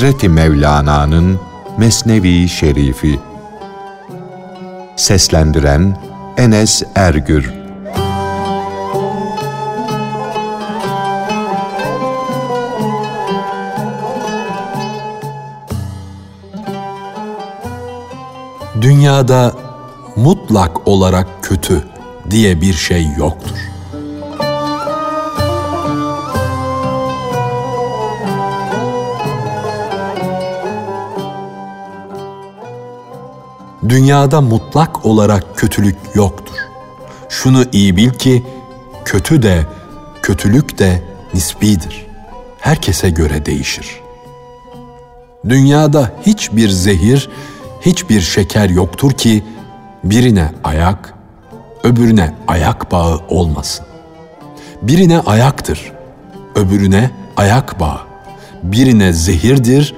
Hazreti Mevlana'nın Mesnevi Şerifi Seslendiren Enes Ergür Dünyada mutlak olarak kötü diye bir şey yoktur. Dünyada mutlak olarak kötülük yoktur. Şunu iyi bil ki kötü de kötülük de nisbidir. Herkese göre değişir. Dünyada hiçbir zehir, hiçbir şeker yoktur ki birine ayak, öbürüne ayak bağı olmasın. Birine ayaktır, öbürüne ayak bağı. Birine zehirdir,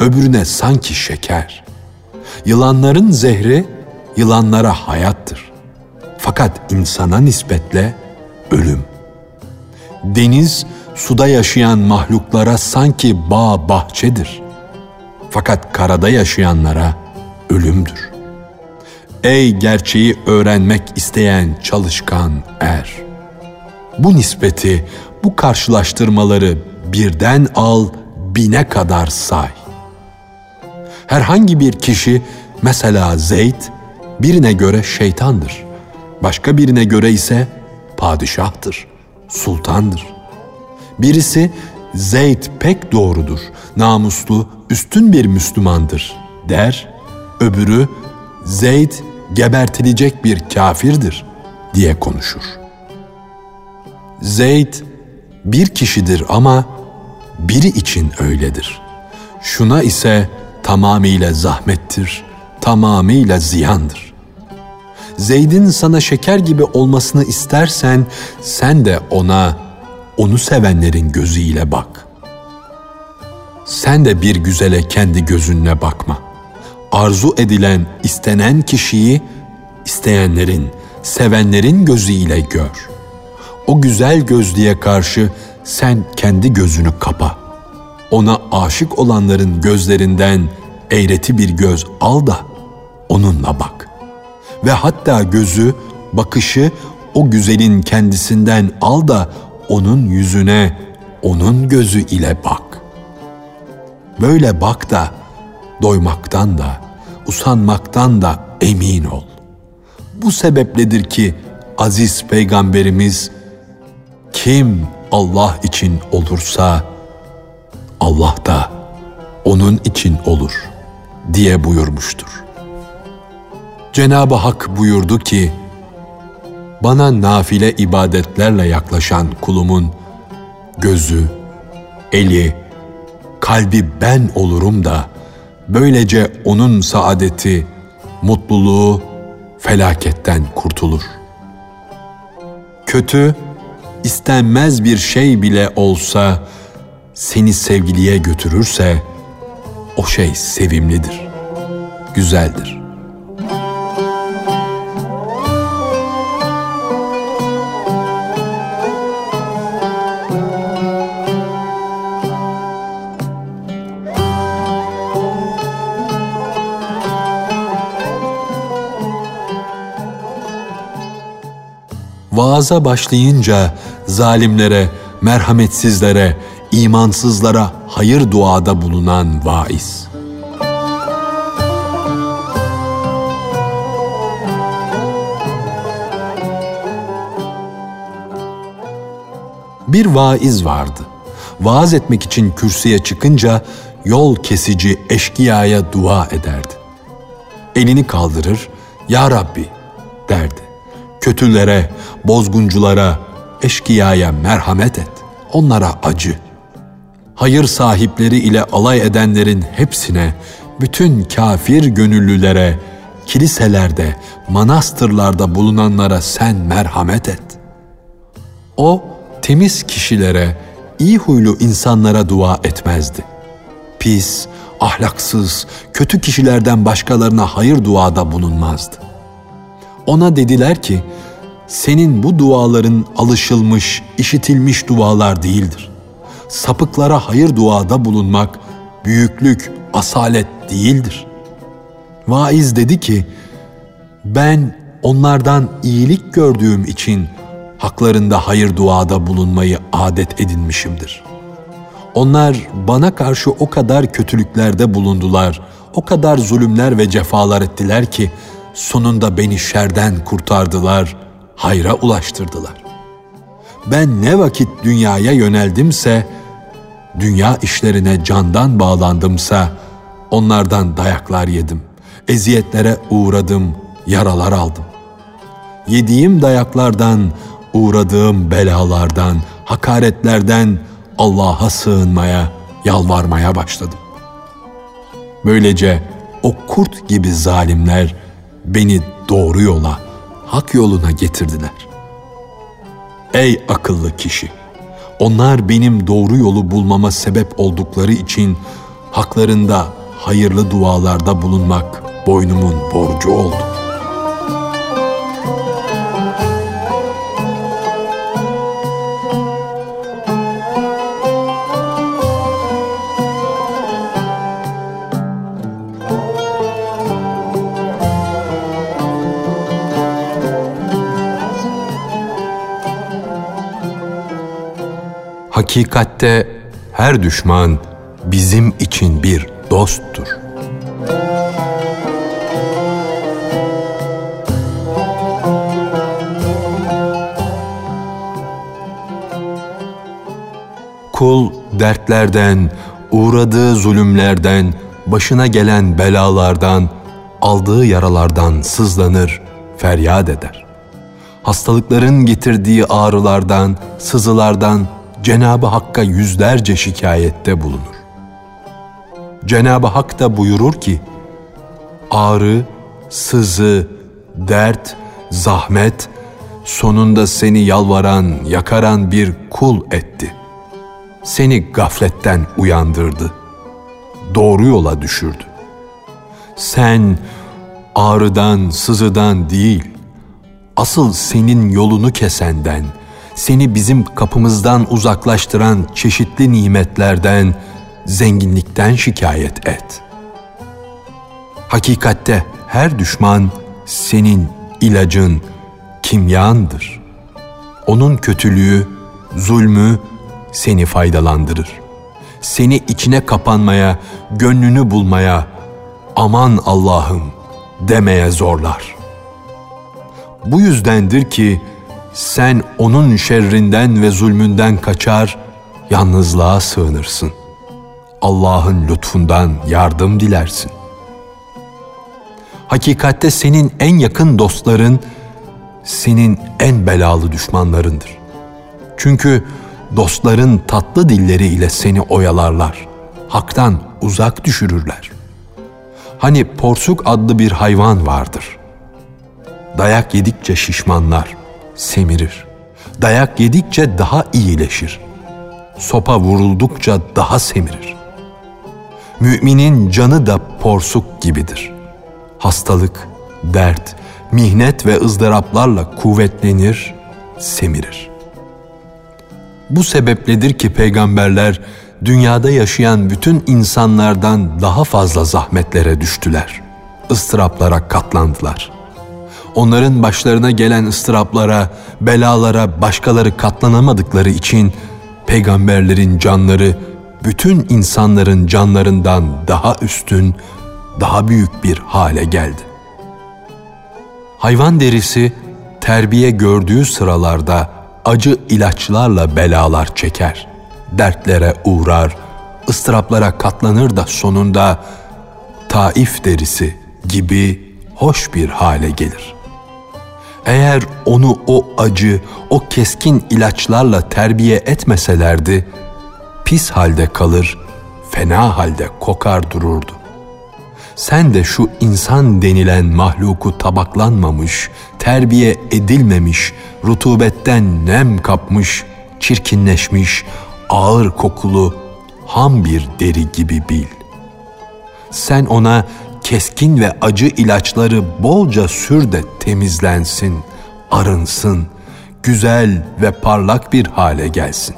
öbürüne sanki şeker. Yılanların zehri yılanlara hayattır. Fakat insana nispetle ölüm. Deniz suda yaşayan mahluklara sanki bağ bahçedir. Fakat karada yaşayanlara ölümdür. Ey gerçeği öğrenmek isteyen çalışkan er. Bu nispeti, bu karşılaştırmaları birden al, bine kadar say. Herhangi bir kişi mesela Zeyd birine göre şeytandır. Başka birine göre ise padişahtır, sultandır. Birisi Zeyd pek doğrudur, namuslu, üstün bir Müslümandır der. Öbürü Zeyd gebertilecek bir kafirdir diye konuşur. Zeyd bir kişidir ama biri için öyledir. Şuna ise tamamıyla zahmettir, tamamıyla ziyandır. Zeyd'in sana şeker gibi olmasını istersen sen de ona onu sevenlerin gözüyle bak. Sen de bir güzele kendi gözünle bakma. Arzu edilen, istenen kişiyi isteyenlerin, sevenlerin gözüyle gör. O güzel gözlüğe karşı sen kendi gözünü kapa. Ona aşık olanların gözlerinden eğreti bir göz al da onunla bak. Ve hatta gözü, bakışı o güzelin kendisinden al da onun yüzüne, onun gözü ile bak. Böyle bak da doymaktan da, usanmaktan da emin ol. Bu sebepledir ki aziz peygamberimiz kim Allah için olursa Allah da onun için olur diye buyurmuştur. Cenab-ı Hak buyurdu ki, bana nafile ibadetlerle yaklaşan kulumun gözü, eli, kalbi ben olurum da böylece onun saadeti, mutluluğu felaketten kurtulur. Kötü, istenmez bir şey bile olsa seni sevgiliye götürürse o şey sevimlidir, güzeldir. Vaaza başlayınca zalimlere, merhametsizlere, imansızlara hayır duada bulunan vaiz. Bir vaiz vardı. Vaaz etmek için kürsüye çıkınca yol kesici eşkıyaya dua ederdi. Elini kaldırır, Ya Rabbi derdi. Kötülere, bozgunculara, eşkıyaya merhamet et. Onlara acı. Hayır sahipleri ile alay edenlerin hepsine, bütün kafir gönüllülere, kiliselerde, manastırlarda bulunanlara sen merhamet et. O temiz kişilere, iyi huylu insanlara dua etmezdi. Pis, ahlaksız, kötü kişilerden başkalarına hayır duada bulunmazdı. Ona dediler ki, senin bu duaların alışılmış, işitilmiş dualar değildir. Sapıklara hayır duada bulunmak büyüklük, asalet değildir. Vaiz dedi ki, ben onlardan iyilik gördüğüm için haklarında hayır duada bulunmayı adet edinmişimdir. Onlar bana karşı o kadar kötülüklerde bulundular, o kadar zulümler ve cefalar ettiler ki sonunda beni şerden kurtardılar, hayra ulaştırdılar. Ben ne vakit dünyaya yöneldimse, dünya işlerine candan bağlandımsa, onlardan dayaklar yedim, eziyetlere uğradım, yaralar aldım. Yediğim dayaklardan, uğradığım belalardan, hakaretlerden Allah'a sığınmaya, yalvarmaya başladım. Böylece o kurt gibi zalimler beni doğru yola, hak yoluna getirdiler. Ey akıllı kişi! Onlar benim doğru yolu bulmama sebep oldukları için haklarında hayırlı dualarda bulunmak boynumun borcu oldu. Hakikatte her düşman bizim için bir dosttur. Kul dertlerden, uğradığı zulümlerden, başına gelen belalardan, aldığı yaralardan sızlanır, feryat eder. Hastalıkların getirdiği ağrılardan, sızılardan Cenab-ı Hakk'a yüzlerce şikayette bulunur. Cenab-ı Hak da buyurur ki, ağrı, sızı, dert, zahmet, sonunda seni yalvaran, yakaran bir kul etti. Seni gafletten uyandırdı. Doğru yola düşürdü. Sen ağrıdan, sızıdan değil, asıl senin yolunu kesenden, seni bizim kapımızdan uzaklaştıran çeşitli nimetlerden, zenginlikten şikayet et. Hakikatte her düşman senin ilacın, kimyandır. Onun kötülüğü, zulmü seni faydalandırır. Seni içine kapanmaya, gönlünü bulmaya, aman Allah'ım demeye zorlar. Bu yüzdendir ki sen onun şerrinden ve zulmünden kaçar, yalnızlığa sığınırsın. Allah'ın lütfundan yardım dilersin. Hakikatte senin en yakın dostların, senin en belalı düşmanlarındır. Çünkü dostların tatlı dilleriyle seni oyalarlar, haktan uzak düşürürler. Hani porsuk adlı bir hayvan vardır. Dayak yedikçe şişmanlar, semirir. Dayak yedikçe daha iyileşir. Sopa vuruldukça daha semirir. Müminin canı da porsuk gibidir. Hastalık, dert, mihnet ve ızdıraplarla kuvvetlenir, semirir. Bu sebepledir ki peygamberler dünyada yaşayan bütün insanlardan daha fazla zahmetlere düştüler. ıstıraplara katlandılar. Onların başlarına gelen ıstıraplara, belalara başkaları katlanamadıkları için peygamberlerin canları bütün insanların canlarından daha üstün, daha büyük bir hale geldi. Hayvan derisi terbiye gördüğü sıralarda acı ilaçlarla belalar çeker, dertlere uğrar, ıstıraplara katlanır da sonunda taif derisi gibi hoş bir hale gelir. Eğer onu o acı, o keskin ilaçlarla terbiye etmeselerdi, pis halde kalır, fena halde kokar dururdu. Sen de şu insan denilen mahluku tabaklanmamış, terbiye edilmemiş, rutubetten nem kapmış, çirkinleşmiş, ağır kokulu, ham bir deri gibi bil. Sen ona keskin ve acı ilaçları bolca sür de temizlensin, arınsın, güzel ve parlak bir hale gelsin.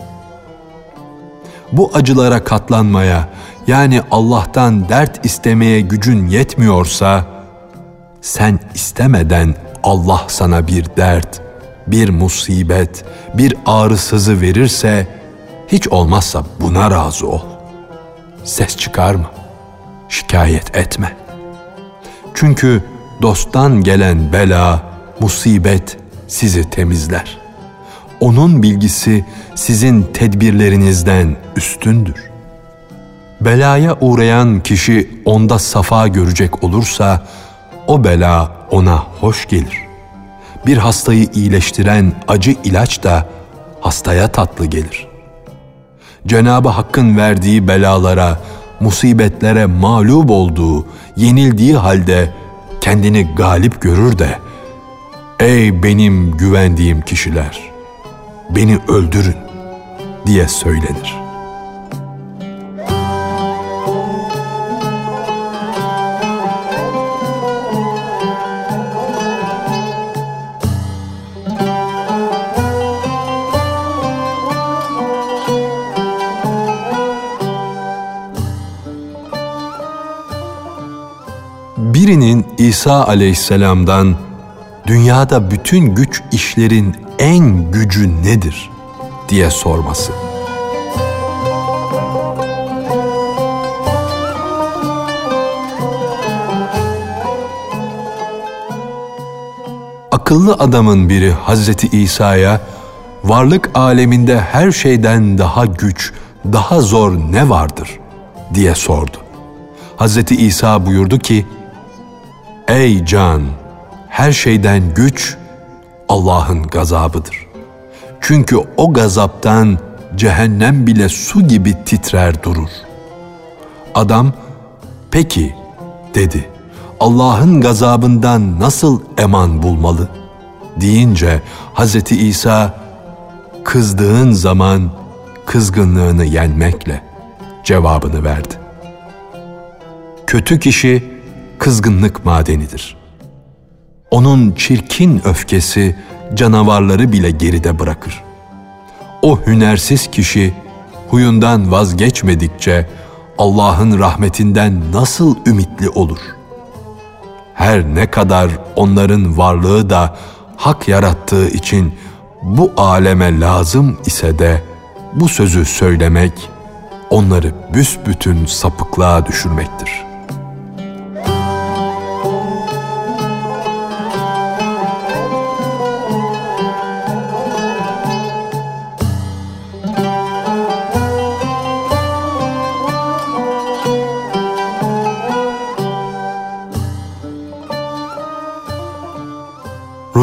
bu acılara katlanmaya yani Allah'tan dert istemeye gücün yetmiyorsa sen istemeden Allah sana bir dert, bir musibet, bir ağrısızı verirse hiç olmazsa buna razı ol. Ses çıkarma, şikayet etme. Çünkü dosttan gelen bela, musibet sizi temizler. Onun bilgisi sizin tedbirlerinizden üstündür. Belaya uğrayan kişi onda safa görecek olursa o bela ona hoş gelir. Bir hastayı iyileştiren acı ilaç da hastaya tatlı gelir. Cenabı Hakk'ın verdiği belalara, musibetlere mağlup olduğu, yenildiği halde kendini galip görür de Ey benim güvendiğim kişiler, beni öldürün diye söylenir. Birinin İsa aleyhisselamdan dünyada bütün güç işlerin en gücü nedir diye sorması. Akıllı adamın biri Hazreti İsa'ya varlık aleminde her şeyden daha güç, daha zor ne vardır diye sordu. Hazreti İsa buyurdu ki, Ey can! Her şeyden güç Allah'ın gazabıdır. Çünkü o gazaptan cehennem bile su gibi titrer durur. Adam, peki dedi, Allah'ın gazabından nasıl eman bulmalı? Deyince Hz. İsa, kızdığın zaman kızgınlığını yenmekle cevabını verdi. Kötü kişi, kızgınlık madenidir. Onun çirkin öfkesi canavarları bile geride bırakır. O hünersiz kişi huyundan vazgeçmedikçe Allah'ın rahmetinden nasıl ümitli olur? Her ne kadar onların varlığı da hak yarattığı için bu aleme lazım ise de bu sözü söylemek onları büsbütün sapıklığa düşürmektir.''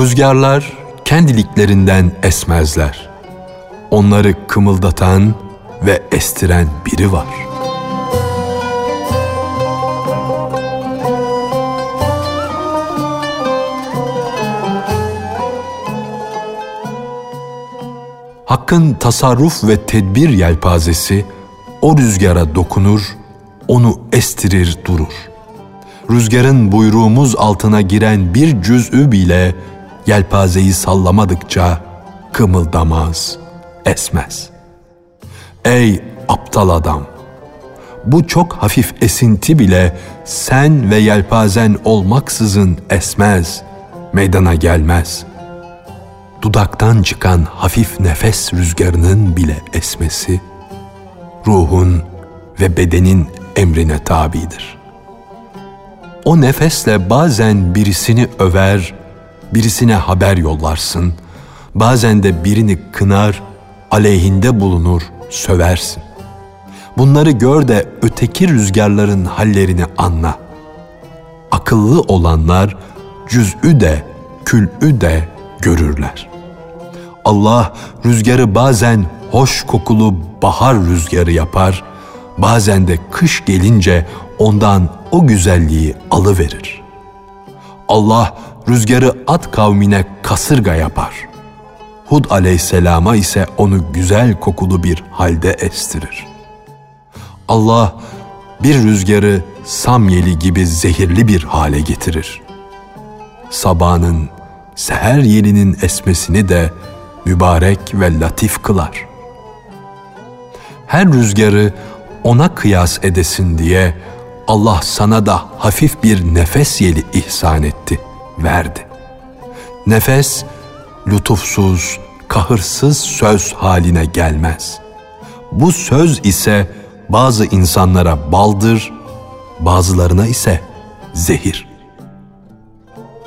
Rüzgarlar kendiliklerinden esmezler. Onları kımıldatan ve estiren biri var. Hakkın tasarruf ve tedbir yelpazesi o rüzgara dokunur, onu estirir durur. Rüzgarın buyruğumuz altına giren bir cüz'ü bile yelpazeyi sallamadıkça kımıldamaz, esmez. Ey aptal adam! Bu çok hafif esinti bile sen ve yelpazen olmaksızın esmez, meydana gelmez. Dudaktan çıkan hafif nefes rüzgarının bile esmesi, ruhun ve bedenin emrine tabidir. O nefesle bazen birisini över, birisine haber yollarsın, bazen de birini kınar, aleyhinde bulunur, söversin. Bunları gör de öteki rüzgarların hallerini anla. Akıllı olanlar cüz'ü de, kül'ü de görürler. Allah rüzgarı bazen hoş kokulu bahar rüzgarı yapar, bazen de kış gelince ondan o güzelliği alıverir. Allah rüzgarı at kavmine kasırga yapar. Hud aleyhisselama ise onu güzel kokulu bir halde estirir. Allah bir rüzgarı samyeli gibi zehirli bir hale getirir. Sabahın, seher yelinin esmesini de mübarek ve latif kılar. her rüzgarı ona kıyas edesin diye Allah sana da hafif bir nefes yeli ihsan etti, verdi. Nefes, lütufsuz, kahırsız söz haline gelmez. Bu söz ise bazı insanlara baldır, bazılarına ise zehir.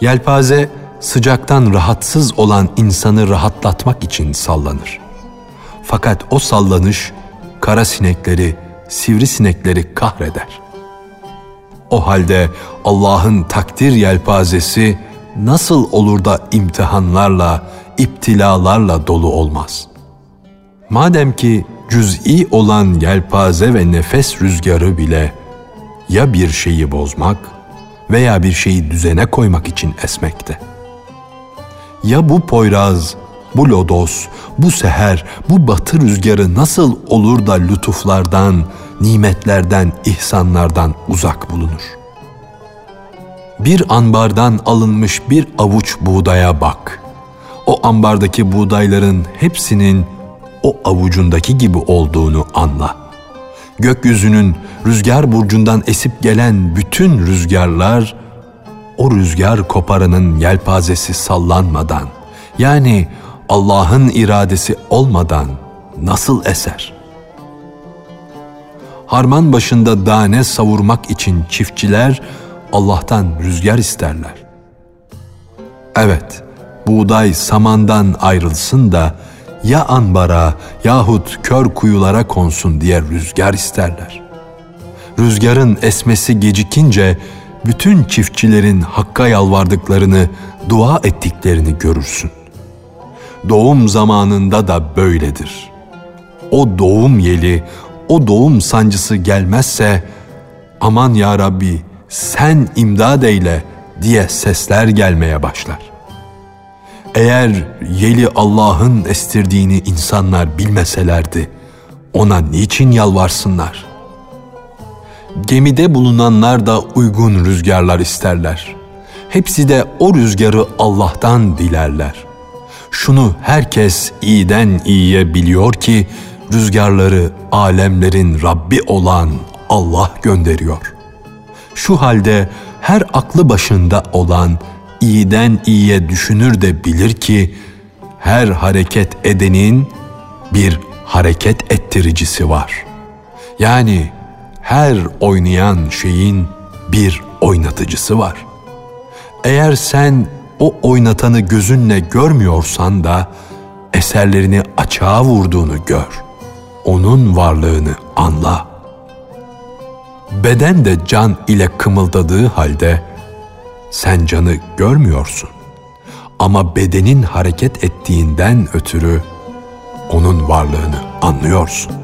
Yelpaze sıcaktan rahatsız olan insanı rahatlatmak için sallanır. Fakat o sallanış kara sinekleri, sivrisinekleri kahreder. O halde Allah'ın takdir yelpazesi nasıl olur da imtihanlarla, iptilalarla dolu olmaz? Madem ki cüz'i olan yelpaze ve nefes rüzgarı bile ya bir şeyi bozmak veya bir şeyi düzene koymak için esmekte. Ya bu poyraz, bu lodos, bu seher, bu batı rüzgarı nasıl olur da lütuflardan, nimetlerden, ihsanlardan uzak bulunur? Bir ambardan alınmış bir avuç buğdaya bak. O ambardaki buğdayların hepsinin o avucundaki gibi olduğunu anla. Gökyüzünün rüzgar burcundan esip gelen bütün rüzgarlar o rüzgar koparının yelpazesi sallanmadan yani Allah'ın iradesi olmadan nasıl eser? Harman başında dane savurmak için çiftçiler Allah'tan rüzgar isterler. Evet, buğday samandan ayrılsın da ya anbara yahut kör kuyulara konsun diye rüzgar isterler. Rüzgarın esmesi gecikince bütün çiftçilerin Hakk'a yalvardıklarını, dua ettiklerini görürsün. Doğum zamanında da böyledir. O doğum yeli, o doğum sancısı gelmezse aman ya Rabbi sen imdad eyle diye sesler gelmeye başlar. Eğer yeli Allah'ın estirdiğini insanlar bilmeselerdi, ona niçin yalvarsınlar? Gemide bulunanlar da uygun rüzgarlar isterler. Hepsi de o rüzgarı Allah'tan dilerler. Şunu herkes iyiden iyiye biliyor ki rüzgarları alemlerin Rabbi olan Allah gönderiyor. Şu halde her aklı başında olan iyiden iyiye düşünür de bilir ki her hareket edenin bir hareket ettiricisi var. Yani her oynayan şeyin bir oynatıcısı var. Eğer sen o oynatanı gözünle görmüyorsan da eserlerini açığa vurduğunu gör. Onun varlığını anla. Beden de can ile kımıldadığı halde sen canı görmüyorsun. Ama bedenin hareket ettiğinden ötürü onun varlığını anlıyorsun.